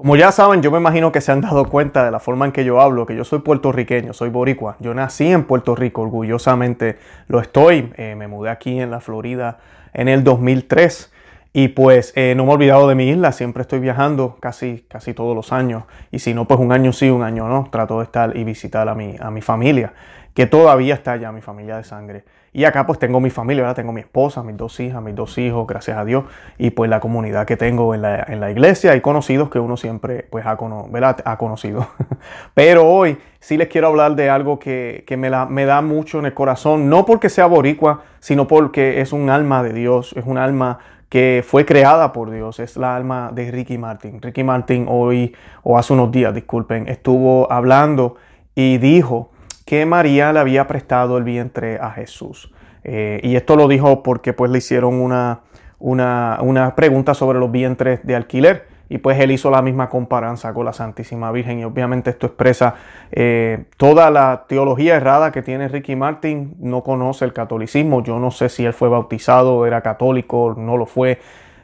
Como ya saben, yo me imagino que se han dado cuenta de la forma en que yo hablo, que yo soy puertorriqueño, soy boricua. Yo nací en Puerto Rico, orgullosamente lo estoy. Eh, me mudé aquí en la Florida en el 2003 y pues eh, no me he olvidado de mi isla, siempre estoy viajando casi, casi todos los años. Y si no, pues un año sí, un año no. Trato de estar y visitar a mi, a mi familia, que todavía está allá, mi familia de sangre. Y acá pues tengo mi familia, ¿verdad? Tengo mi esposa, mis dos hijas, mis dos hijos, gracias a Dios. Y pues la comunidad que tengo en la, en la iglesia y conocidos que uno siempre pues ha, ha conocido. Pero hoy sí les quiero hablar de algo que, que me, la, me da mucho en el corazón. No porque sea boricua, sino porque es un alma de Dios, es un alma que fue creada por Dios, es la alma de Ricky Martin. Ricky Martin hoy, o hace unos días, disculpen, estuvo hablando y dijo que María le había prestado el vientre a Jesús. Eh, y esto lo dijo porque pues le hicieron una, una, pregunta sobre los vientres de alquiler. Y pues él hizo la misma comparanza con la Santísima Virgen. Y obviamente esto expresa eh, toda la teología errada que tiene Ricky Martin. No conoce el catolicismo. Yo no sé si él fue bautizado, era católico, no lo fue.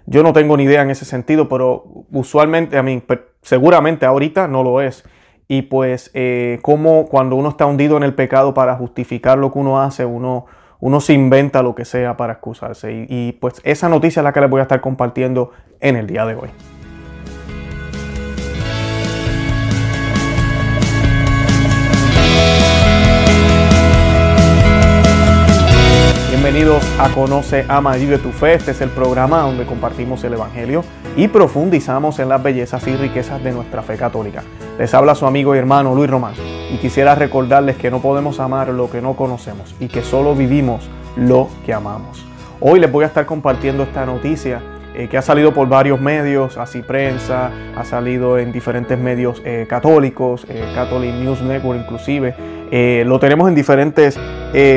Yo no tengo ni idea en ese sentido, pero usualmente, a mí, seguramente ahorita no lo es y pues eh, como cuando uno está hundido en el pecado para justificar lo que uno hace, uno, uno se inventa lo que sea para excusarse. Y, pues esa noticia es la que les voy a estar compartiendo en el día de hoy. Bienvenidos a Conoce, Ama y Vive tu Fe. Este es el programa donde compartimos el Evangelio y profundizamos en las bellezas y riquezas de nuestra fe católica. Les habla su amigo y hermano Luis Román y quisiera recordarles que no podemos amar lo que no conocemos y que solo vivimos lo que amamos. Hoy les voy a estar compartiendo esta noticia eh, que ha salido por varios medios, así prensa, ha salido en diferentes medios eh, católicos, eh, Catholic News Network inclusive, lo tenemos en diferentes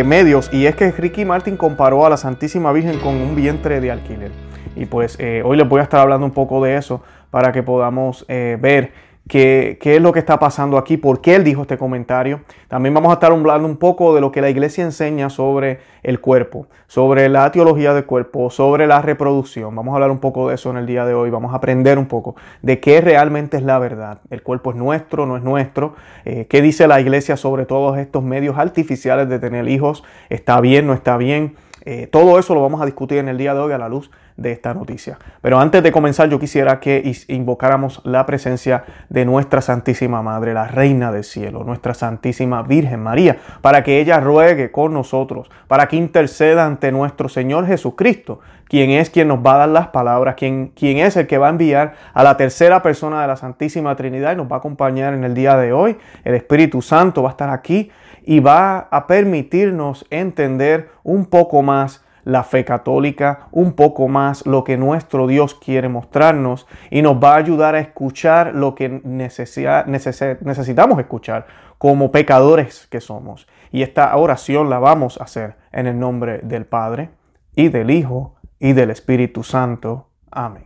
medios y es que Ricky Martin comparó a la Santísima Virgen con un vientre de alquiler. Y pues hoy les voy a estar hablando un poco de eso para que podamos ver qué, es lo que está pasando aquí, por qué él dijo este comentario. También vamos a estar hablando un poco de lo que la iglesia enseña sobre el cuerpo, sobre la teología del cuerpo, sobre la reproducción. Vamos a hablar un poco de eso en el día de hoy. Vamos a aprender un poco de qué realmente es la verdad. El cuerpo es nuestro, no es nuestro. Eh, ¿Qué dice la iglesia sobre todos estos medios artificiales de tener hijos? ¿Está bien, no está bien? Eh, todo eso lo vamos a discutir en el día de hoy a la luz de esta noticia. Pero antes de comenzar yo quisiera que invocáramos la presencia de nuestra Santísima Madre, la Reina del Cielo, nuestra Santísima Virgen María, para que ella ruegue con nosotros, para que interceda ante nuestro Señor Jesucristo, quien es quien nos va a dar las palabras, quien, quien es el que va a enviar a la tercera persona de la Santísima Trinidad y nos va a acompañar en el día de hoy. El Espíritu Santo va a estar aquí y va a permitirnos entender un poco más la fe católica, un poco más lo que nuestro Dios quiere mostrarnos y nos va a ayudar a escuchar lo que necesitamos escuchar como pecadores que somos. Y esta oración la vamos a hacer en el nombre del Padre y del Hijo y del Espíritu Santo. Amén.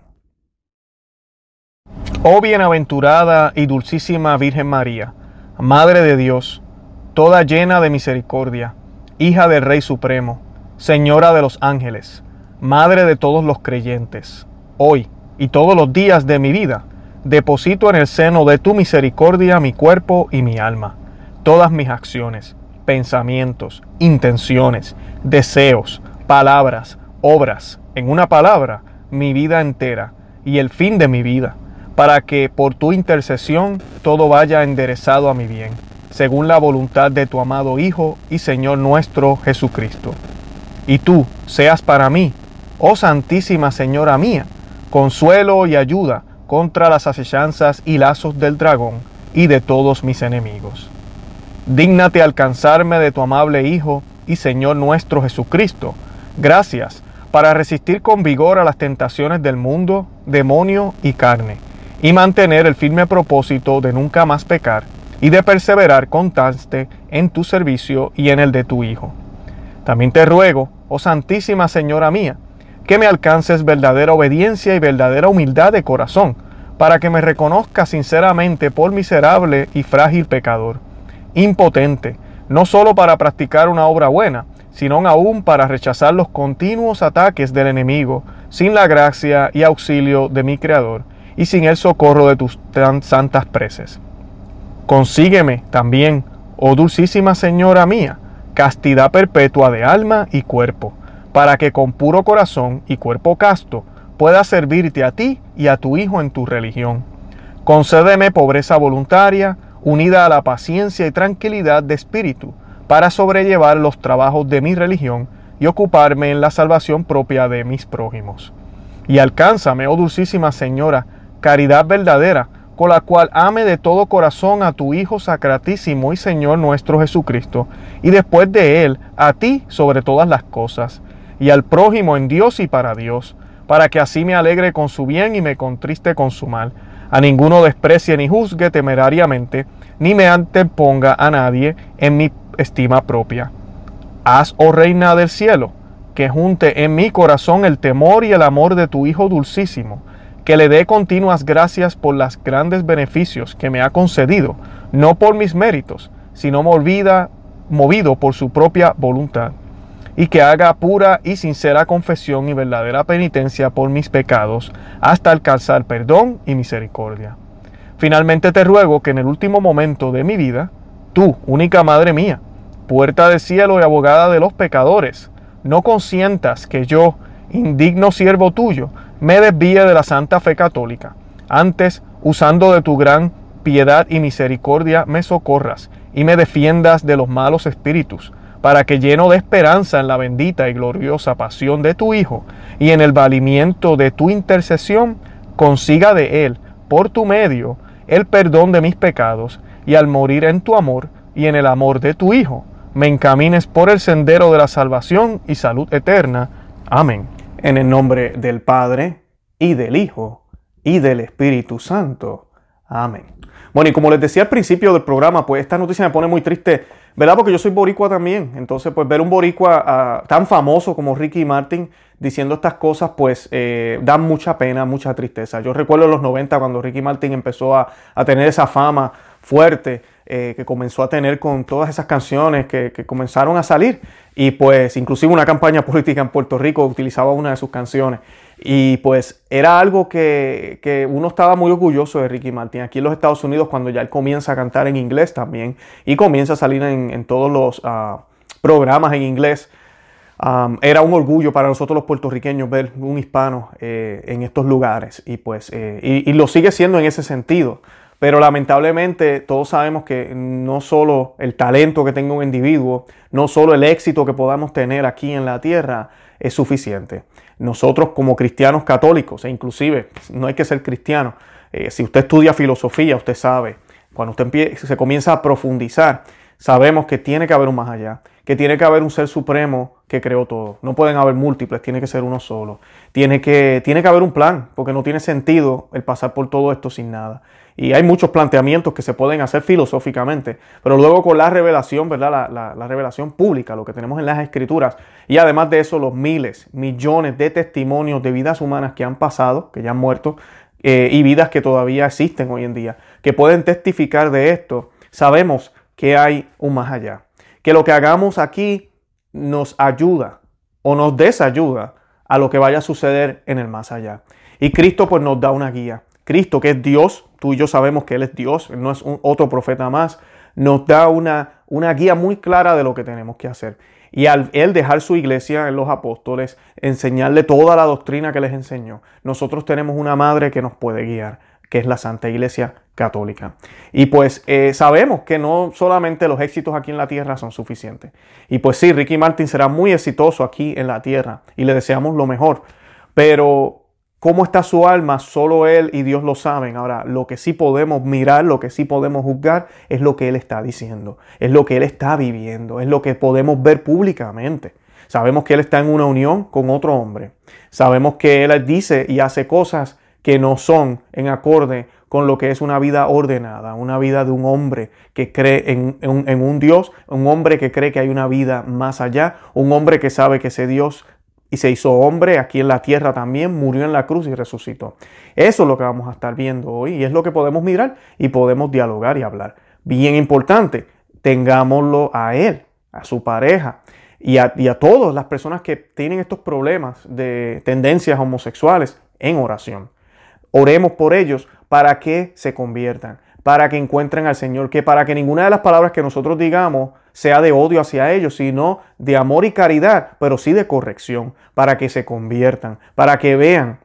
Oh bienaventurada y dulcísima Virgen María, Madre de Dios, toda llena de misericordia, hija del Rey Supremo, Señora de los ángeles, Madre de todos los creyentes, hoy y todos los días de mi vida, deposito en el seno de tu misericordia mi cuerpo y mi alma, todas mis acciones, pensamientos, intenciones, deseos, palabras, obras, en una palabra, mi vida entera y el fin de mi vida, para que por tu intercesión todo vaya enderezado a mi bien, según la voluntad de tu amado Hijo y Señor nuestro Jesucristo y tú seas para mí, oh Santísima Señora mía, consuelo y ayuda contra las asechanzas y lazos del dragón y de todos mis enemigos. Dígnate alcanzarme de tu amable Hijo y Señor nuestro Jesucristo, gracias para resistir con vigor a las tentaciones del mundo, demonio y carne, y mantener el firme propósito de nunca más pecar y de perseverar constante en tu servicio y en el de tu Hijo también te ruego, oh Santísima Señora mía, que me alcances verdadera obediencia y verdadera humildad de corazón, para que me reconozca sinceramente por miserable y frágil pecador, impotente, no solo para practicar una obra buena, sino aún para rechazar los continuos ataques del enemigo, sin la gracia y auxilio de mi Creador, y sin el socorro de tus tan santas preces. Consígueme también, oh dulcísima Señora mía, castidad perpetua de alma y cuerpo, para que con puro corazón y cuerpo casto pueda servirte a ti y a tu Hijo en tu religión. Concédeme pobreza voluntaria, unida a la paciencia y tranquilidad de espíritu, para sobrellevar los trabajos de mi religión y ocuparme en la salvación propia de mis prójimos. Y alcánzame, oh dulcísima Señora, caridad verdadera, con la cual ame de todo corazón a tu Hijo Sacratísimo y Señor nuestro Jesucristo, y después de Él a ti sobre todas las cosas, y al prójimo en Dios y para Dios, para que así me alegre con su bien y me contriste con su mal. A ninguno desprecie ni juzgue temerariamente, ni me anteponga a nadie en mi estima propia. Haz, oh Reina del cielo, que junte en mi corazón el temor y el amor de tu Hijo dulcísimo, que le dé continuas gracias por los grandes beneficios que me ha concedido, no por mis méritos, sino movido por su propia voluntad, y que haga pura y sincera confesión y verdadera penitencia por mis pecados, hasta alcanzar perdón y misericordia. Finalmente te ruego que en el último momento de mi vida, tú, única Madre mía, puerta del cielo y abogada de los pecadores, no consientas que yo, indigno siervo tuyo, me desvíe de la santa fe católica. Antes, usando de tu gran piedad y misericordia, me socorras y me defiendas de los malos espíritus, para que lleno de esperanza en la bendita y gloriosa pasión de tu Hijo y en el valimiento de tu intercesión, consiga de Él, por tu medio, el perdón de mis pecados, y al morir en tu amor y en el amor de tu Hijo, me encamines por el sendero de la salvación y salud eterna. Amén. En el nombre del Padre, y del Hijo, y del Espíritu Santo. Amén. Bueno, y como les decía al principio del programa, pues esta noticia me pone muy triste, ¿verdad? Porque yo soy boricua también. Entonces, pues ver un boricua ah, tan famoso como Ricky Martin diciendo estas cosas, pues eh, da mucha pena, mucha tristeza. Yo recuerdo en los 90 cuando Ricky Martin empezó a, a tener esa fama fuerte eh, que comenzó a tener con todas esas canciones que, comenzaron a salir. Y pues inclusive una campaña política en Puerto Rico utilizaba una de sus canciones. Y pues era algo que, uno estaba muy orgulloso de Ricky Martin. Aquí en los Estados Unidos, cuando ya él comienza a cantar en inglés también y comienza a salir en, todos los ah, programas en inglés, era un orgullo para nosotros los puertorriqueños ver un hispano eh, en estos lugares. Y pues, eh, y lo sigue siendo en ese sentido. Pero lamentablemente todos sabemos que no solo el talento que tenga un individuo, no solo el éxito que podamos tener aquí en la tierra es suficiente. Nosotros como cristianos católicos, e inclusive no hay que ser cristiano, eh, si usted estudia filosofía, usted sabe, cuando usted se comienza a profundizar, sabemos que tiene que haber un más allá, que tiene que haber un ser supremo que creó todo. No pueden haber múltiples, tiene que ser uno solo. Tiene que, tiene que haber un plan, porque no tiene sentido el pasar por todo esto sin nada. Y hay muchos planteamientos que se pueden hacer filosóficamente, pero luego con la revelación, ¿verdad? La, revelación pública, lo que tenemos en las escrituras, y además de eso los miles, millones de testimonios de vidas humanas que han pasado, que ya han muerto, eh, y vidas que todavía existen hoy en día, que pueden testificar de esto, sabemos que hay un más allá. Que lo que hagamos aquí nos ayuda o nos desayuda a lo que vaya a suceder en el más allá. Y Cristo pues nos da una guía. Cristo, que es Dios, tú y yo sabemos que Él es Dios, no es otro profeta más, nos da una, una guía muy clara de lo que tenemos que hacer. Y al Él dejar su iglesia en los apóstoles, enseñarle toda la doctrina que les enseñó, nosotros tenemos una madre que nos puede guiar, que es la Santa Iglesia Católica. Y pues eh, sabemos que no solamente los éxitos aquí en la tierra son suficientes. Y pues sí, Ricky Martin será muy exitoso aquí en la tierra y le deseamos lo mejor. Pero cómo está su alma, solo Él y Dios lo saben. Ahora, lo que sí podemos mirar, lo que sí podemos juzgar, es lo que Él está diciendo, es lo que Él está viviendo, es lo que podemos ver públicamente. Sabemos que Él está en una unión con otro hombre. Sabemos que Él dice y hace cosas que no son en acorde con lo que es una vida ordenada, una vida de un hombre que cree en, un Dios, un hombre que cree que hay una vida más allá, un hombre que sabe que ese Dios y se hizo hombre aquí en la tierra también, murió en la cruz y resucitó. Eso es lo que vamos a estar viendo hoy y es lo que podemos mirar y podemos dialogar y hablar. Bien importante, tengámoslo a él, a su pareja y a, y a todas las personas que tienen estos problemas de tendencias homosexuales en oración. Oremos por ellos para que se conviertan, para que encuentren al Señor, que para que ninguna de las palabras que nosotros digamos sea de odio hacia ellos, sino de amor y caridad, pero sí de corrección, para que se conviertan, para que vean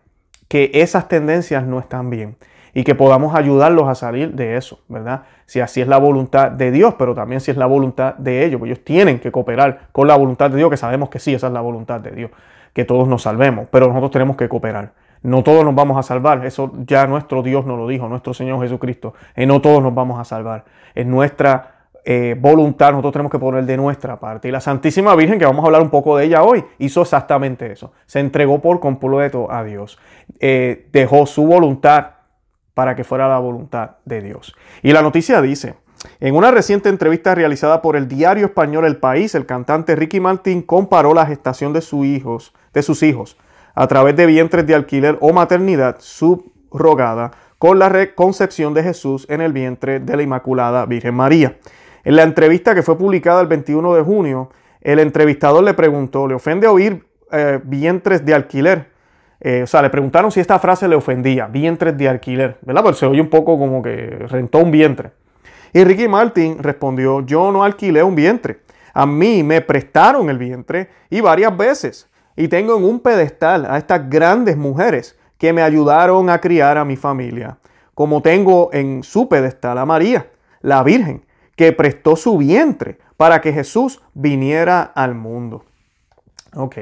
que esas tendencias no están bien y que podamos ayudarlos a salir de eso, ¿verdad? Si así es la voluntad de Dios, pero también si es la voluntad de ellos, pues ellos tienen que cooperar con la voluntad de Dios, que sabemos que sí, esa es la voluntad de Dios, que todos nos salvemos, pero nosotros tenemos que cooperar. No todos nos vamos a salvar, eso ya nuestro Dios nos lo dijo, nuestro Señor Jesucristo, y no todos nos vamos a salvar. Es nuestra eh, voluntad, nosotros tenemos que poner de nuestra parte. Y la Santísima Virgen, que vamos a hablar un poco de ella hoy, hizo exactamente eso. Se entregó por completo a Dios. Eh, dejó su voluntad para que fuera la voluntad de Dios. Y la noticia dice, en una reciente entrevista realizada por el diario español El País, el cantante Ricky Martin comparó la gestación de sus hijos a través de vientres de alquiler o maternidad subrogada con la reconcepción de Jesús en el vientre de la Inmaculada Virgen María. En la entrevista que fue publicada el 21 de junio, el entrevistador le preguntó, ¿le ofende oír eh, vientres de alquiler? Eh, o sea, le preguntaron si esta frase le ofendía, vientres de alquiler, ¿verdad? Porque se oye un poco como que rentó un vientre. Y Ricky Martin respondió, yo no alquilé un vientre. A mí me prestaron el vientre y varias veces. Y tengo en un pedestal a estas grandes mujeres que me ayudaron a criar a mi familia. Como tengo en su pedestal a María, la Virgen, que prestó su vientre para que Jesús viniera al mundo. Ok.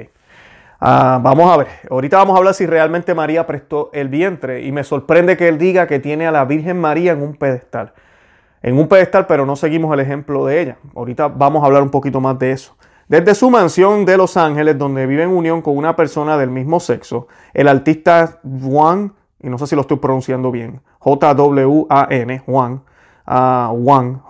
Ah, vamos a ver, ahorita vamos a hablar si realmente María prestó el vientre y me sorprende que él diga que tiene a la Virgen María en un pedestal. En un pedestal, pero no seguimos el ejemplo de ella. Ahorita vamos a hablar un poquito más de eso. Desde su mansión de Los Ángeles, donde vive en unión con una persona del mismo sexo, el artista Juan, y no sé si lo estoy pronunciando bien, J-W-A-N, Juan, uh, Juan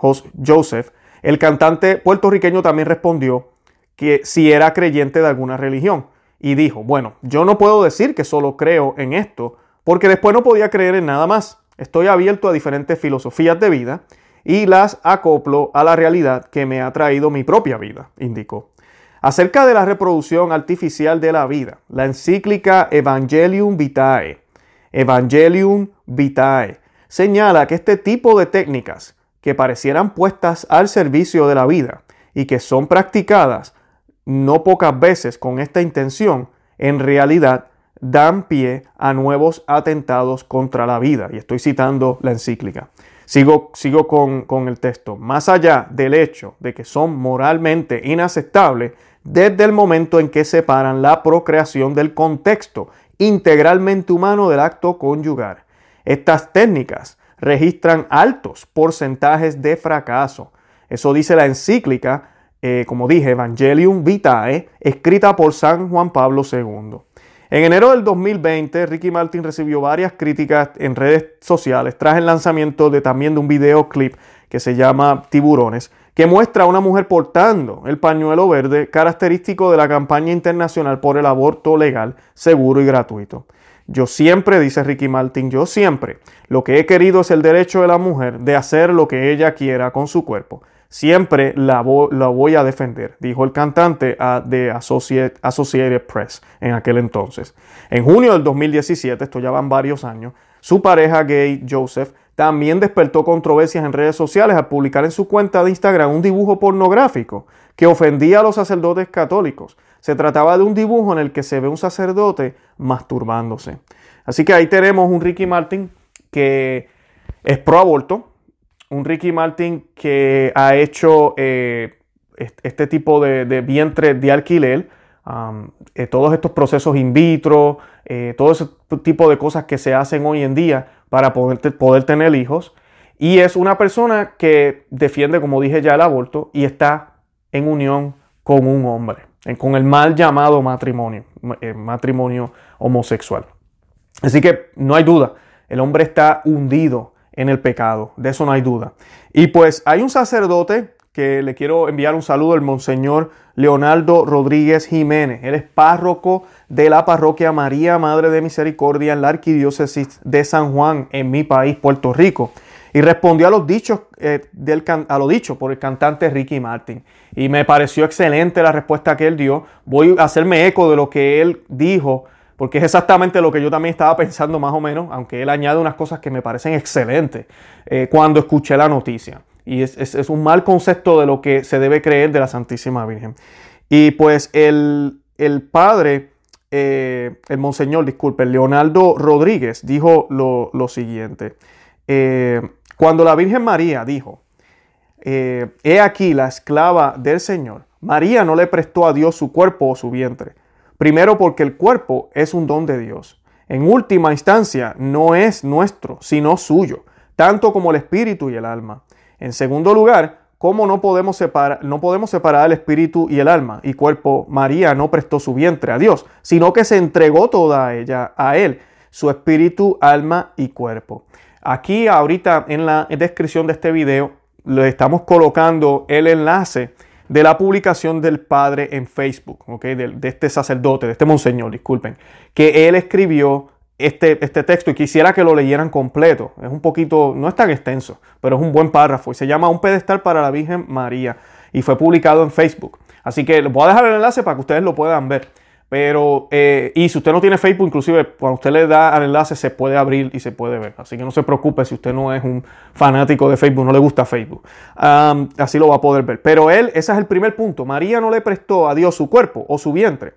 Joseph, el cantante puertorriqueño también respondió que si era creyente de alguna religión y dijo, bueno, yo no puedo decir que solo creo en esto, porque después no podía creer en nada más. Estoy abierto a diferentes filosofías de vida y las acoplo a la realidad que me ha traído mi propia vida, indicó. Acerca de la reproducción artificial de la vida, la encíclica Evangelium Vitae, Evangelium Vitae, señala que este tipo de técnicas que parecieran puestas al servicio de la vida y que son practicadas no pocas veces con esta intención, en realidad dan pie a nuevos atentados contra la vida. Y estoy citando la encíclica. Sigo, sigo con, con, el texto. Más allá del hecho de que son moralmente inaceptables, desde el momento en que separan la procreación del contexto integralmente humano del acto conyugal. Estas técnicas registran altos porcentajes de fracaso. Eso dice la encíclica eh, como dije, Evangelium Vitae, escrita por San Juan Pablo II. En enero del 2020, Ricky Martin recibió varias críticas en redes sociales tras el lanzamiento de también de un videoclip que se llama Tiburones, que muestra a una mujer portando el pañuelo verde característico de la campaña internacional por el aborto legal, seguro y gratuito. Yo siempre, dice Ricky Martin, yo siempre, lo que he querido es el derecho de la mujer de hacer lo que ella quiera con su cuerpo siempre la, voy a defender, dijo el cantante de Associated, Press en aquel entonces. En junio del 2017, esto ya van varios años, su pareja gay Joseph también despertó controversias en redes sociales al publicar en su cuenta de Instagram un dibujo pornográfico que ofendía a los sacerdotes católicos. Se trataba de un dibujo en el que se ve un sacerdote masturbándose. Así que ahí tenemos un Ricky Martin que es pro aborto, un Ricky Martin que ha hecho eh, este tipo de, vientre de alquiler, eh, todos estos procesos in vitro, eh, todo ese tipo de cosas que se hacen hoy en día para poder, poder tener hijos. Y es una persona que defiende, como dije ya, el aborto y está en unión con un hombre, con el mal llamado matrimonio, matrimonio homosexual. Así que no hay duda, el hombre está hundido en el pecado, de eso no hay duda. Y pues hay un sacerdote que le quiero enviar un saludo, el Monseñor Leonardo Rodríguez Jiménez. Él es párroco de la parroquia María Madre de Misericordia en la arquidiócesis de San Juan, en mi país, Puerto Rico. Y respondió a los dichos, eh, del, a lo dicho por el cantante Ricky Martin. Y me pareció excelente la respuesta que él dio. Voy a hacerme eco de lo que él dijo porque es exactamente lo que yo también estaba pensando más o menos, aunque él añade unas cosas que me parecen excelentes eh, cuando escuché la noticia. Y es, un mal concepto de lo que se debe creer de la Santísima Virgen. Y pues el, padre, eh, el monseñor, disculpe, Leonardo Rodríguez, dijo lo, siguiente. Eh, cuando la Virgen María dijo, he aquí la esclava del Señor, María no le prestó a Dios su cuerpo o su vientre Primero porque el cuerpo es un don de Dios. En última instancia, no es nuestro, sino suyo, tanto como el espíritu y el alma. En segundo lugar, ¿cómo no podemos, separar, no podemos separar el espíritu y el alma? Y cuerpo, María no prestó su vientre a Dios, sino que se entregó toda ella a Él, su espíritu, alma y cuerpo. Aquí ahorita en la descripción de este video le estamos colocando el enlace de la publicación del padre en Facebook, ¿okay? de, este sacerdote, de este monseñor, disculpen, que él escribió este, este texto y quisiera que lo leyeran completo. Es un poquito, no es tan extenso, pero es un buen párrafo y se llama Un pedestal para la Virgen María y fue publicado en Facebook. Así que les voy a dejar el enlace para que ustedes lo puedan ver. Pero, eh, y si usted no tiene Facebook, inclusive cuando usted le da al enlace se puede abrir y se puede ver. Así que no se preocupe si usted no es un fanático de Facebook, no le gusta Facebook. así lo va a poder ver. Pero él, ese es el primer punto. María no le prestó a Dios su cuerpo o su vientre,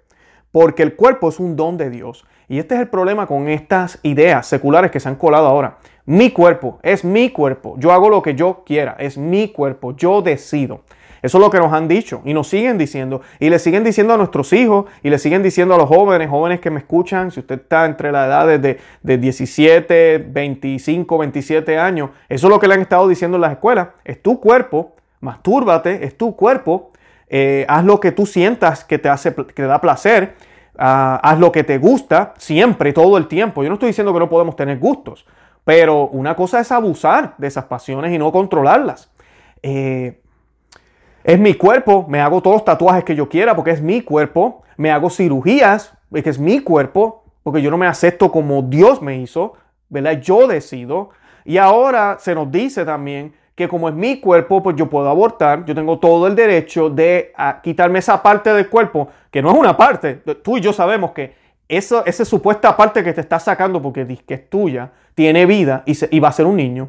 porque el cuerpo es un don de Dios. Y este es el problema con estas ideas seculares que se han colado ahora. Mi cuerpo es mi cuerpo. Yo hago lo que yo quiera. Es mi cuerpo. Yo decido. Eso es lo que nos han dicho y nos siguen diciendo. Y le siguen diciendo a nuestros hijos y le siguen diciendo a los jóvenes, jóvenes que me escuchan, si usted está entre la edad de, de 17, 25, 27 años, eso es lo que le han estado diciendo en las escuelas. Es tu cuerpo, mastúrbate, es tu cuerpo, eh, haz lo que tú sientas que te, hace, que te da placer. Ah, haz lo que te gusta siempre, todo el tiempo. Yo no estoy diciendo que no podemos tener gustos, pero una cosa es abusar de esas pasiones y no controlarlas. Eh, es mi cuerpo, me hago todos los tatuajes que yo quiera porque es mi cuerpo, me hago cirugías porque es mi cuerpo, porque yo no me acepto como Dios me hizo, ¿verdad? Yo decido. Y ahora se nos dice también que como es mi cuerpo, pues yo puedo abortar, yo tengo todo el derecho de ah, quitarme esa parte del cuerpo, que no es una parte, tú y yo sabemos que eso, esa supuesta parte que te está sacando porque que es tuya, tiene vida y, y va a ser un niño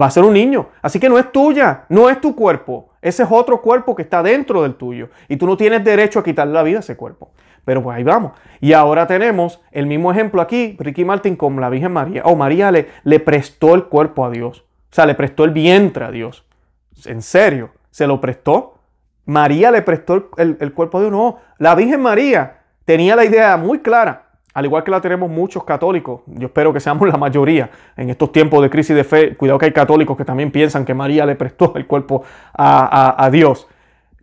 va a ser un niño. Así que no es tuya, no es tu cuerpo. Ese es otro cuerpo que está dentro del tuyo. Y tú no tienes derecho a quitarle la vida a ese cuerpo. Pero pues ahí vamos. Y ahora tenemos el mismo ejemplo aquí, Ricky Martin con la Virgen María. Oh, María le, prestó el cuerpo a Dios. O sea, le prestó el vientre a Dios. En serio, se lo prestó. María le prestó el, el cuerpo a Dios. No, la Virgen María tenía la idea muy clara al igual que la tenemos muchos católicos, yo espero que seamos la mayoría en estos tiempos de crisis de fe, cuidado que hay católicos que también piensan que María le prestó el cuerpo a, Dios.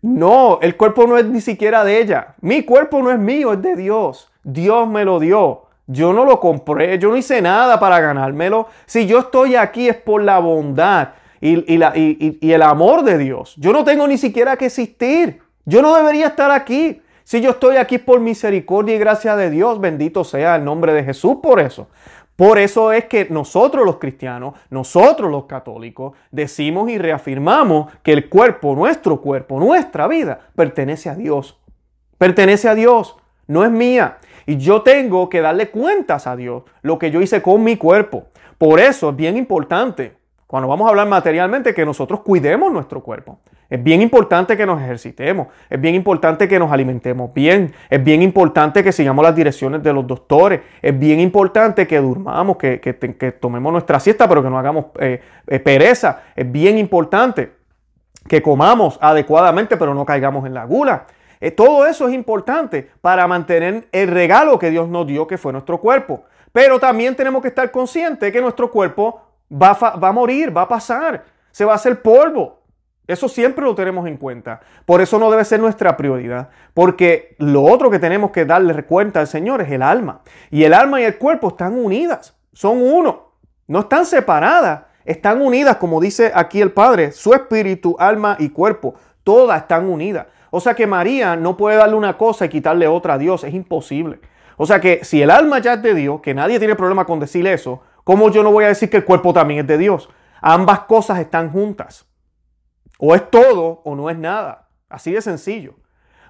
No, el cuerpo no es ni siquiera de ella. Mi cuerpo no es mío, es de Dios. Dios me lo dio. Yo no lo compré, yo no hice nada para ganármelo. Si yo estoy aquí es por la bondad y, la, y el amor de Dios. Yo no tengo ni siquiera que existir. Yo no debería estar aquí. Si yo estoy aquí por misericordia y gracia de Dios, bendito sea el nombre de Jesús por eso. Por eso es que nosotros los cristianos, nosotros los católicos, decimos y reafirmamos que el cuerpo, nuestro cuerpo, nuestra vida, pertenece a Dios. Pertenece a Dios, no es mía. Y yo tengo que darle cuentas a Dios lo que yo hice con mi cuerpo. Por eso es bien importante, cuando vamos a hablar materialmente, que nosotros cuidemos nuestro cuerpo. Es bien importante que nos ejercitemos, es bien importante que nos alimentemos bien, es bien importante que sigamos las direcciones de los doctores, es bien importante que durmamos, que, tomemos nuestra siesta, pero que no hagamos eh, eh, pereza, es bien importante que comamos adecuadamente, pero no caigamos en la gula. Eh, todo eso es importante para mantener el regalo que Dios nos dio, que fue nuestro cuerpo. Pero también tenemos que estar conscientes que nuestro cuerpo va a morir, va a pasar, se va a hacer polvo. Eso siempre lo tenemos en cuenta. Por eso no debe ser nuestra prioridad. Porque lo otro que tenemos que darle cuenta al Señor es el alma. Y el alma y el cuerpo están unidas. Son uno. No están separadas. Están unidas, como dice aquí el Padre. Su espíritu, alma y cuerpo. Todas están unidas. O sea que María no puede darle una cosa y quitarle otra a Dios. Es imposible. O sea que si el alma ya es de Dios, que nadie tiene problema con decir eso, ¿cómo yo no voy a decir que el cuerpo también es de Dios? Ambas cosas están juntas. O es todo o no es nada. Así de sencillo.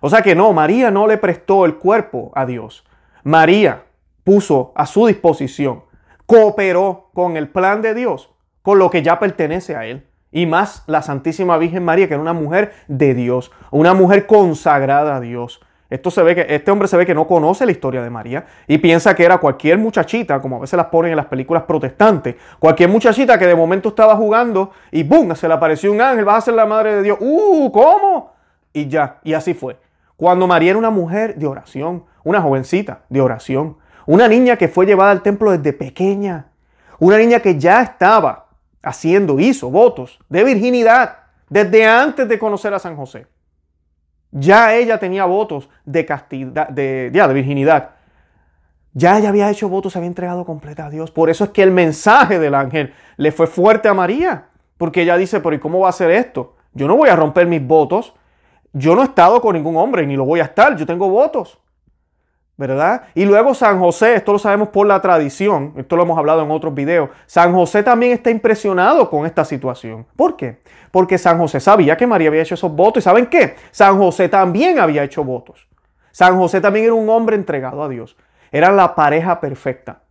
O sea que no, María no le prestó el cuerpo a Dios. María puso a su disposición, cooperó con el plan de Dios, con lo que ya pertenece a Él. Y más la Santísima Virgen María, que era una mujer de Dios, una mujer consagrada a Dios. Esto se ve que este hombre se ve que no conoce la historia de María y piensa que era cualquier muchachita, como a veces las ponen en las películas protestantes, cualquier muchachita que de momento estaba jugando y ¡boom! se le apareció un ángel, va a ser la madre de Dios. ¡Uh! ¿Cómo? Y ya, y así fue. Cuando María era una mujer de oración, una jovencita de oración, una niña que fue llevada al templo desde pequeña, una niña que ya estaba haciendo, hizo votos de virginidad desde antes de conocer a San José. Ya ella tenía votos de castidad, de, ya, de virginidad. Ya ella había hecho votos, se había entregado completa a Dios. Por eso es que el mensaje del ángel le fue fuerte a María. Porque ella dice, pero ¿y cómo va a ser esto? Yo no voy a romper mis votos. Yo no he estado con ningún hombre, ni lo voy a estar. Yo tengo votos. ¿Verdad? Y luego San José, esto lo sabemos por la tradición, esto lo hemos hablado en otros videos, San José también está impresionado con esta situación. ¿Por qué? Porque San José sabía que María había hecho esos votos y ¿saben qué? San José también había hecho votos. San José también era un hombre entregado a Dios. Era la pareja perfecta.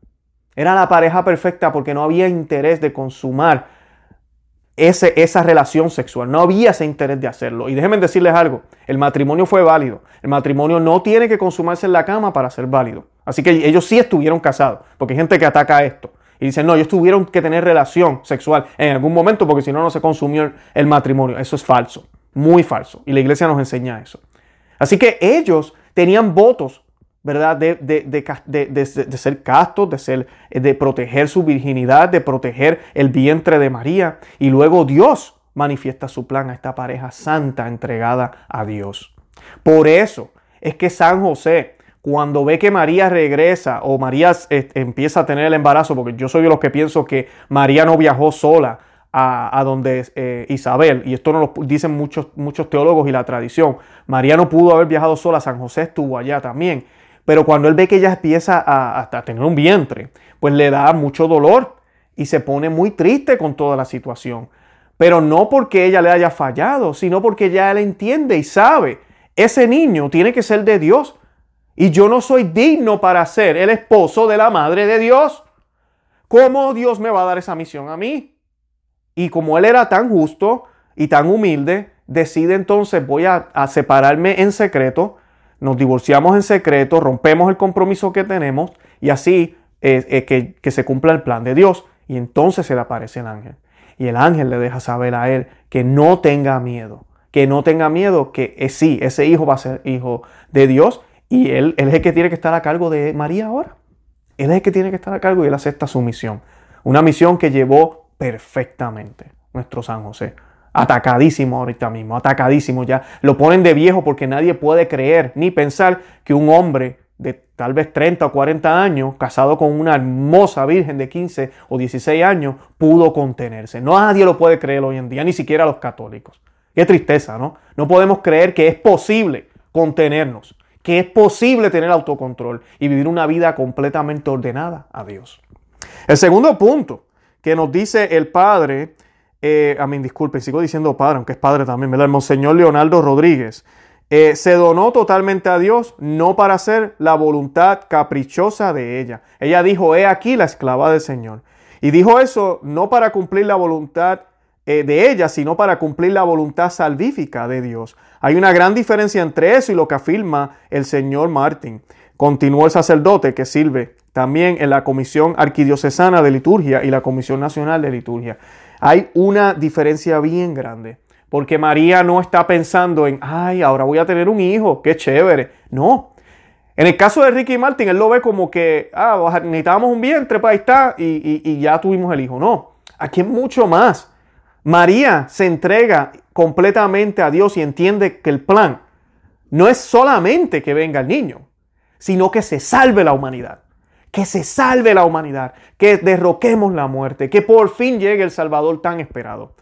Era la pareja perfecta porque no había interés de consumar esa relación sexual. No había ese interés de hacerlo. Y déjenme decirles algo, el matrimonio fue válido. El matrimonio no tiene que consumarse en la cama para ser válido. Así que ellos sí estuvieron casados, porque hay gente que ataca esto. Y dicen, no, ellos tuvieron que tener relación sexual en algún momento porque si no, no se consumió el matrimonio. Eso es falso, muy falso. Y la iglesia nos enseña eso. Así que ellos tenían votos ¿verdad? De, de, ser castos, de, ser, de proteger su virginidad, de proteger el vientre de María. Y luego Dios manifiesta su plan a esta pareja santa entregada a Dios. Por eso es que San José, cuando ve que María regresa o María eh, empieza a tener el embarazo, porque yo soy de los que pienso que María no viajó sola a, donde eh, Isabel, y esto nos lo dicen muchos, muchos teólogos y la tradición, María no pudo haber viajado sola, San José estuvo allá también. Pero cuando él ve que ella empieza a, tener un vientre, pues le da mucho dolor y se pone muy triste con toda la situación. Pero no porque ella le haya fallado, sino porque ya él entiende y sabe, ese niño tiene que ser de Dios. Y yo no soy digno para ser el esposo de la madre de Dios. ¿Cómo Dios me va a dar esa misión a mí? Y como él era tan justo y tan humilde, decide entonces voy a, a separarme en secreto nos divorciamos en secreto, rompemos el compromiso que tenemos y así es, que, se cumpla el plan de Dios. Y entonces se le aparece el ángel. Y el ángel le deja saber a él que no tenga miedo, que no tenga miedo, que eh, sí, ese hijo va a ser hijo de Dios y él, él es el que tiene que estar a cargo de María ahora. Él es el que tiene que estar a cargo y él acepta su misión. Una misión que llevó perfectamente nuestro San José atacadísimo ahorita mismo, atacadísimo ya. Lo ponen de viejo porque nadie puede creer ni pensar que un hombre de tal vez 30 o 40 años, casado con una hermosa virgen de 15 o 16 años, pudo contenerse. No nadie lo puede creer hoy en día, ni siquiera los católicos. Qué tristeza, ¿no? No podemos creer que es posible contenernos, que es posible tener autocontrol y vivir una vida completamente ordenada a Dios. El segundo punto que nos dice el Padre eh, a mí, disculpen, sigo diciendo padre, aunque es padre también, ¿verdad? El Monseñor Leonardo Rodríguez. Eh, se donó totalmente a Dios, no para hacer la voluntad caprichosa de ella. Ella dijo, he aquí la esclava del Señor. Y dijo eso no para cumplir la voluntad eh, de ella, sino para cumplir la voluntad salvífica de Dios. Hay una gran diferencia entre eso y lo que afirma el señor Martín. Continuó el sacerdote que sirve también en la Comisión Arquidiocesana de Liturgia y la Comisión Nacional de Liturgia hay una diferencia bien grande. Porque María no está pensando en, ay, ahora voy a tener un hijo, qué chévere. No. En el caso de Ricky Martin, él lo ve como que, ah, necesitábamos un vientre, para pues ahí está, y, y ya tuvimos el hijo. No, aquí es mucho más. María se entrega completamente a Dios y entiende que el plan no es solamente que venga el niño, sino que se salve la humanidad que se salve la humanidad, que derroquemos la muerte, que por fin llegue el Salvador tan esperado.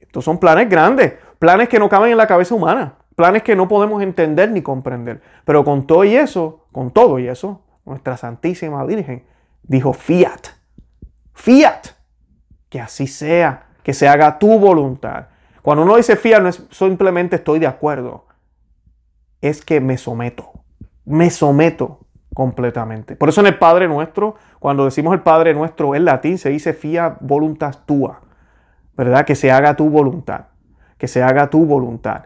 Estos son planes grandes, planes que no caben en la cabeza humana, planes que no podemos entender ni comprender. Pero con todo y eso, con todo y eso, nuestra Santísima Virgen dijo fiat, fiat, que así sea, que se haga tu voluntad. Cuando uno dice fiat no es simplemente estoy de acuerdo, es que me someto, me someto completamente. Por eso en el Padre Nuestro, cuando decimos el Padre Nuestro en latín, se dice fia voluntas tua, ¿verdad? Que se haga tu voluntad, que se haga tu voluntad.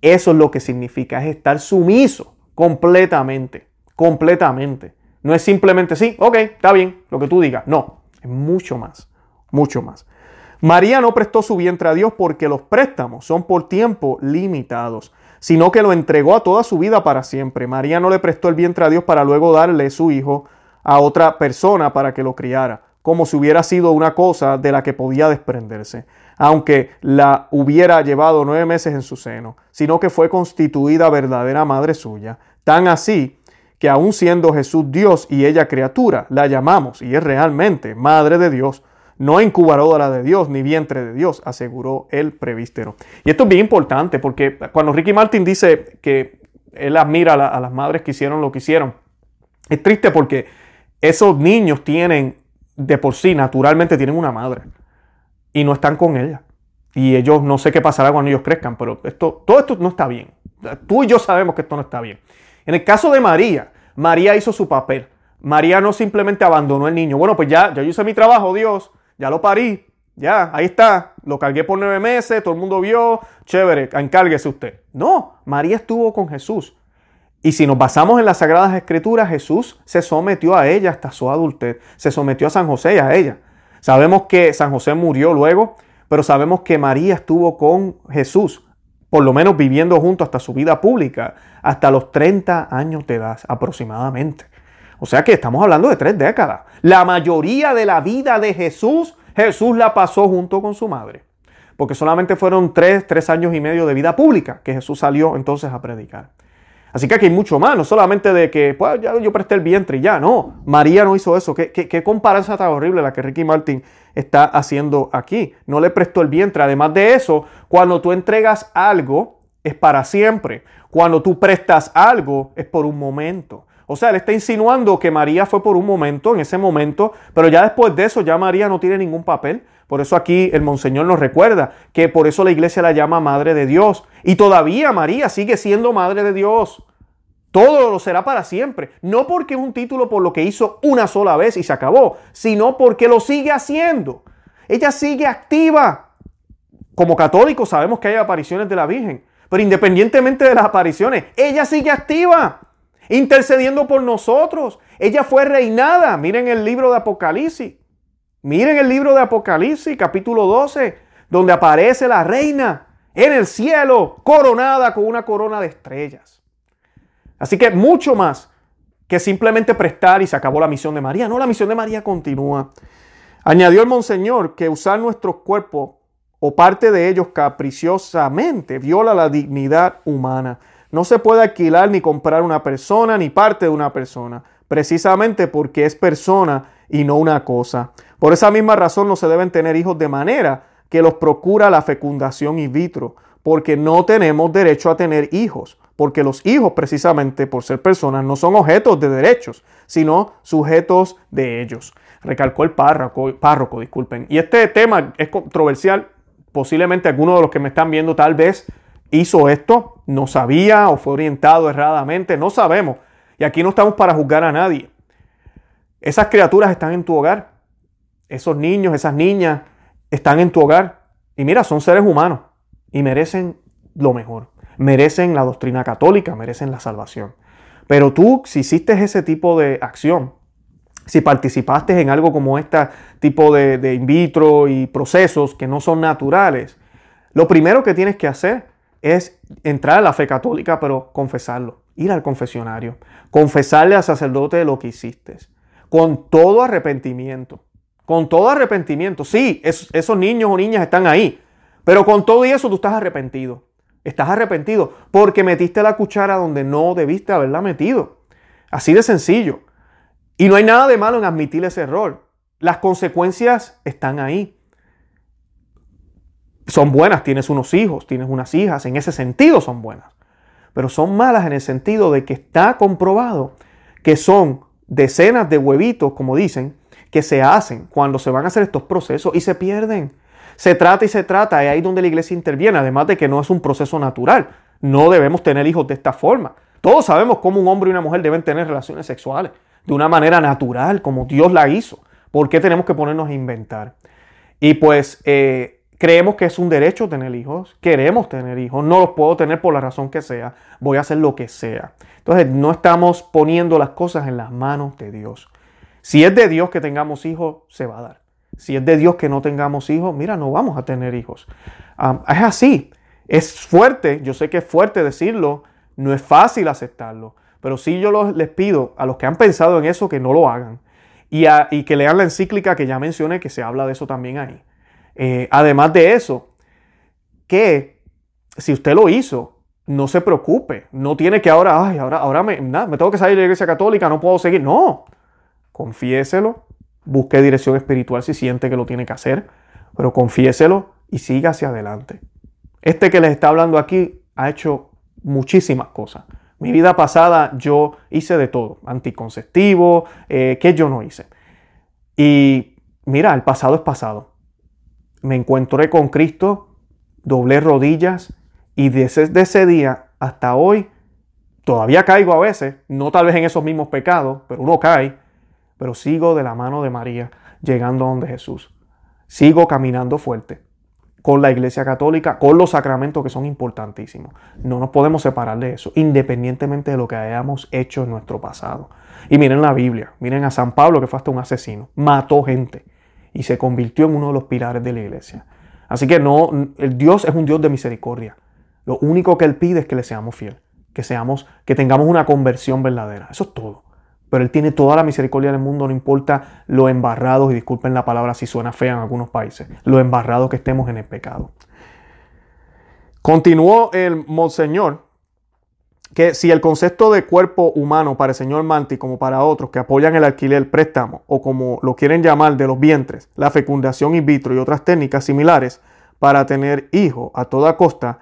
Eso es lo que significa, es estar sumiso completamente, completamente. No es simplemente sí, ok, está bien, lo que tú digas. No, es mucho más, mucho más. María no prestó su vientre a Dios porque los préstamos son por tiempo limitados, sino que lo entregó a toda su vida para siempre. María no le prestó el vientre a Dios para luego darle su hijo a otra persona para que lo criara, como si hubiera sido una cosa de la que podía desprenderse, aunque la hubiera llevado nueve meses en su seno, sino que fue constituida verdadera madre suya, tan así que aun siendo Jesús Dios y ella criatura, la llamamos y es realmente madre de Dios no incubadora de Dios ni vientre de Dios, aseguró el prevístero. Y esto es bien importante porque cuando Ricky Martin dice que él admira a, las madres que hicieron lo que hicieron, es triste porque esos niños tienen de por sí, naturalmente tienen una madre y no están con ella. Y ellos no sé qué pasará cuando ellos crezcan, pero esto, todo esto no está bien. Tú y yo sabemos que esto no está bien. En el caso de María, María hizo su papel. María no simplemente abandonó el niño. Bueno, pues ya, ya yo hice mi trabajo, Dios ya lo parí, ya, ahí está, lo cargué por nueve meses, todo el mundo vio, chévere, encárguese usted. No, María estuvo con Jesús. Y si nos basamos en las Sagradas Escrituras, Jesús se sometió a ella hasta su adultez, se sometió a San José y a ella. Sabemos que San José murió luego, pero sabemos que María estuvo con Jesús, por lo menos viviendo junto hasta su vida pública, hasta los 30 años de edad aproximadamente. O sea que estamos hablando de tres décadas. La mayoría de la vida de Jesús, Jesús la pasó junto con su madre. Porque solamente fueron tres, tres años y medio de vida pública que Jesús salió entonces a predicar. Así que aquí hay mucho más, no solamente de que pues, ya yo presté el vientre y ya, no. María no hizo eso. ¿Qué, qué, qué comparanza tan horrible la que Ricky Martin está haciendo aquí? No le prestó el vientre. Además de eso, cuando tú entregas algo, es para siempre. Cuando tú prestas algo, es por un momento. O sea, él está insinuando que María fue por un momento, en ese momento, pero ya después de eso, ya María no tiene ningún papel. Por eso aquí el Monseñor nos recuerda que por eso la iglesia la llama Madre de Dios. Y todavía María sigue siendo Madre de Dios. Todo lo será para siempre. No porque es un título por lo que hizo una sola vez y se acabó, sino porque lo sigue haciendo. Ella sigue activa. Como católicos sabemos que hay apariciones de la Virgen, pero independientemente de las apariciones, ella sigue activa intercediendo por nosotros. Ella fue reinada. Miren el libro de Apocalipsis. Miren el libro de Apocalipsis, capítulo 12, donde aparece la reina en el cielo, coronada con una corona de estrellas. Así que mucho más que simplemente prestar y se acabó la misión de María. No, la misión de María continúa. Añadió el monseñor que usar nuestros cuerpos o parte de ellos capriciosamente viola la dignidad humana. No se puede alquilar ni comprar una persona ni parte de una persona, precisamente porque es persona y no una cosa. Por esa misma razón no se deben tener hijos de manera que los procura la fecundación in vitro, porque no tenemos derecho a tener hijos, porque los hijos precisamente por ser personas no son objetos de derechos, sino sujetos de ellos. Recalcó el párroco, párroco, disculpen. Y este tema es controversial, posiblemente algunos de los que me están viendo tal vez hizo esto, no sabía o fue orientado erradamente, no sabemos. Y aquí no estamos para juzgar a nadie. Esas criaturas están en tu hogar. Esos niños, esas niñas están en tu hogar. Y mira, son seres humanos y merecen lo mejor. Merecen la doctrina católica, merecen la salvación. Pero tú, si hiciste ese tipo de acción, si participaste en algo como este tipo de, de in vitro y procesos que no son naturales, lo primero que tienes que hacer es entrar a la fe católica, pero confesarlo, ir al confesionario, confesarle al sacerdote lo que hiciste, con todo arrepentimiento, con todo arrepentimiento. Sí, esos niños o niñas están ahí, pero con todo y eso tú estás arrepentido. Estás arrepentido porque metiste la cuchara donde no debiste haberla metido. Así de sencillo. Y no hay nada de malo en admitir ese error. Las consecuencias están ahí son buenas, tienes unos hijos, tienes unas hijas, en ese sentido son buenas. Pero son malas en el sentido de que está comprobado que son decenas de huevitos, como dicen, que se hacen cuando se van a hacer estos procesos y se pierden. Se trata y se trata, y ahí donde la iglesia interviene, además de que no es un proceso natural. No debemos tener hijos de esta forma. Todos sabemos cómo un hombre y una mujer deben tener relaciones sexuales de una manera natural, como Dios la hizo. ¿Por qué tenemos que ponernos a inventar? Y pues eh, creemos que es un derecho tener hijos, queremos tener hijos, no los puedo tener por la razón que sea, voy a hacer lo que sea. Entonces no estamos poniendo las cosas en las manos de Dios. Si es de Dios que tengamos hijos, se va a dar. Si es de Dios que no tengamos hijos, mira, no vamos a tener hijos. es así. Es fuerte, yo sé que es fuerte decirlo, no es fácil aceptarlo, pero sí yo les pido a los que han pensado en eso que no lo hagan y, y que lean la encíclica que ya mencioné, que se habla de eso también ahí. Eh, además de eso, que si usted lo hizo, no se preocupe, no tiene que ahora, ay, ahora, ahora me, me tengo que salir de la iglesia católica, no puedo seguir. No, confiéselo, busque dirección espiritual si siente que lo tiene que hacer, pero confiéselo y siga hacia adelante. Este que les está hablando aquí ha hecho muchísimas cosas. Mi vida pasada yo hice de todo, anticonceptivo, eh, que yo no hice. Y mira, el pasado es pasado. Me encontré con Cristo, doblé rodillas y desde ese día hasta hoy todavía caigo a veces, no tal vez en esos mismos pecados, pero uno cae, pero sigo de la mano de María llegando a donde Jesús. Sigo caminando fuerte con la Iglesia Católica, con los sacramentos que son importantísimos. No nos podemos separar de eso, independientemente de lo que hayamos hecho en nuestro pasado. Y miren la Biblia, miren a San Pablo que fue hasta un asesino, mató gente y se convirtió en uno de los pilares de la iglesia. Así que no, el Dios es un Dios de misericordia. Lo único que Él pide es que le seamos fieles, que seamos, que tengamos una conversión verdadera. Eso es todo pero Él tiene toda la misericordia del mundo, no importa lo embarrados, y disculpen la palabra si suena fea en algunos países, lo embarrados que estemos en el pecado. Continuó el Monseñor que si el concepto de cuerpo humano para el señor Manti como para otros que apoyan el alquiler, préstamo o como lo quieren llamar de los vientres, la fecundación in vitro y otras técnicas similares para tener hijos a toda costa,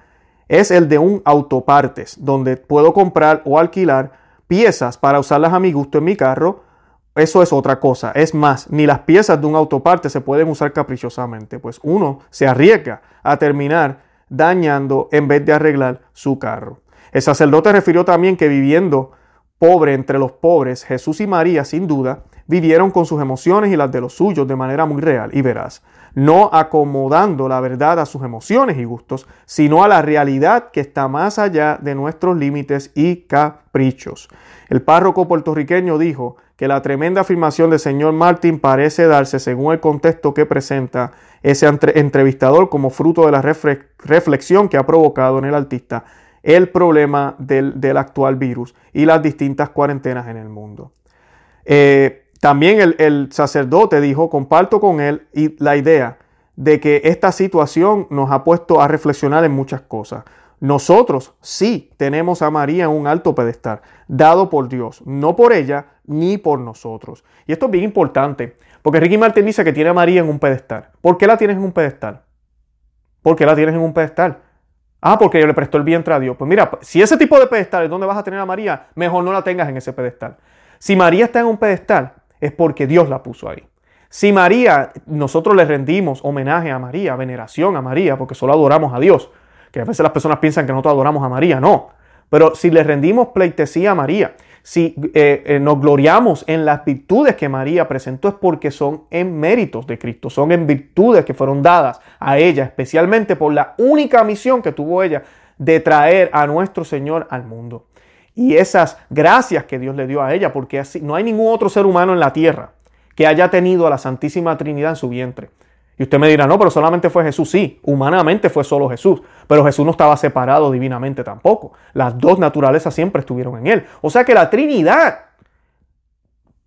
es el de un autopartes, donde puedo comprar o alquilar piezas para usarlas a mi gusto en mi carro, eso es otra cosa. Es más, ni las piezas de un autoparte se pueden usar caprichosamente, pues uno se arriesga a terminar dañando en vez de arreglar su carro. El sacerdote refirió también que viviendo pobre entre los pobres, Jesús y María, sin duda, vivieron con sus emociones y las de los suyos de manera muy real y veraz, no acomodando la verdad a sus emociones y gustos, sino a la realidad que está más allá de nuestros límites y caprichos. El párroco puertorriqueño dijo que la tremenda afirmación del señor Martín parece darse según el contexto que presenta ese entrevistador como fruto de la reflexión que ha provocado en el artista el problema del, actual virus y las distintas cuarentenas en el mundo. Eh, también el, sacerdote dijo, comparto con él la idea de que esta situación nos ha puesto a reflexionar en muchas cosas. Nosotros sí tenemos a María en un alto pedestal, dado por Dios, no por ella ni por nosotros. Y esto es bien importante, porque Ricky Martin dice que tiene a María en un pedestal. ¿Por qué la tienes en un pedestal? ¿Por qué la tienes en un pedestal? Ah, porque yo le prestó el vientre a Dios. Pues mira, si ese tipo de pedestal es donde vas a tener a María, mejor no la tengas en ese pedestal. Si María está en un pedestal, es porque Dios la puso ahí. Si María, nosotros le rendimos homenaje a María, veneración a María, porque solo adoramos a Dios, que a veces las personas piensan que nosotros adoramos a María, no. Pero si le rendimos pleitesía a María, si eh, eh, nos gloriamos en las virtudes que María presentó, es porque son en méritos de Cristo, son en virtudes que fueron dadas a ella, especialmente por la única misión que tuvo ella de traer a nuestro Señor al mundo y esas gracias que Dios le dio a ella, porque así, no hay ningún otro ser humano en la tierra que haya tenido a la Santísima Trinidad en su vientre. Y usted me dirá, no, pero solamente fue Jesús. Sí, humanamente fue solo Jesús, pero Jesús no estaba separado divinamente tampoco. Las dos naturalezas siempre estuvieron en él. O sea que la Trinidad,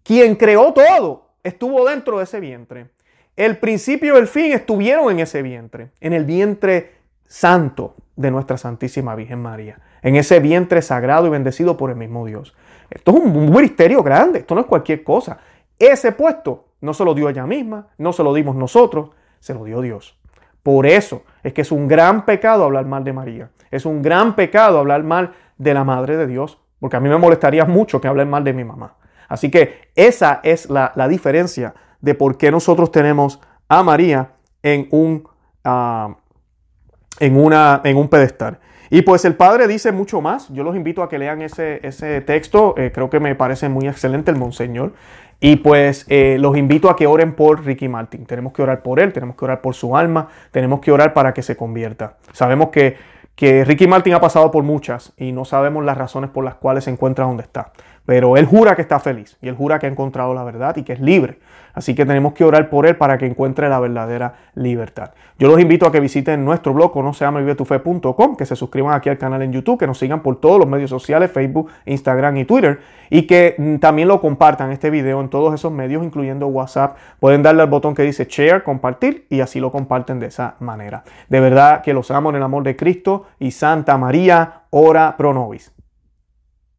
quien creó todo, estuvo dentro de ese vientre. El principio y el fin estuvieron en ese vientre, en el vientre santo de nuestra Santísima Virgen María en ese vientre sagrado y bendecido por el mismo Dios. Esto es un misterio grande, esto no es cualquier cosa. Ese puesto no se lo dio ella misma, no se lo dimos nosotros, se lo dio Dios. Por eso es que es un gran pecado hablar mal de María. Es un gran pecado hablar mal de la Madre de Dios, porque a mí me molestaría mucho que hablen mal de mi mamá. Así que esa es la, diferencia de por qué nosotros tenemos a María en un, ah, en, una, en un pedestal. Y pues el padre dice mucho más. Yo los invito a que lean ese, ese texto. Eh, creo que me parece muy excelente el monseñor. Y pues eh, los invito a que oren por Ricky Martin. Tenemos que orar por él, tenemos que orar por su alma, tenemos que orar para que se convierta. Sabemos que, que Ricky Martin ha pasado por muchas y no sabemos las razones por las cuales se encuentra donde está. Pero él jura que está feliz y él jura que ha encontrado la verdad y que es libre. Así que tenemos que orar por él para que encuentre la verdadera libertad. Yo los invito a que visiten nuestro blog, no se llama que se suscriban aquí al canal en YouTube, que nos sigan por todos los medios sociales, Facebook, Instagram y Twitter, y que mm, también lo compartan este video en todos esos medios, incluyendo WhatsApp. Pueden darle al botón que dice share, compartir, y así lo comparten de esa manera. De verdad que los amo en el amor de Cristo y Santa María, ora pro nobis.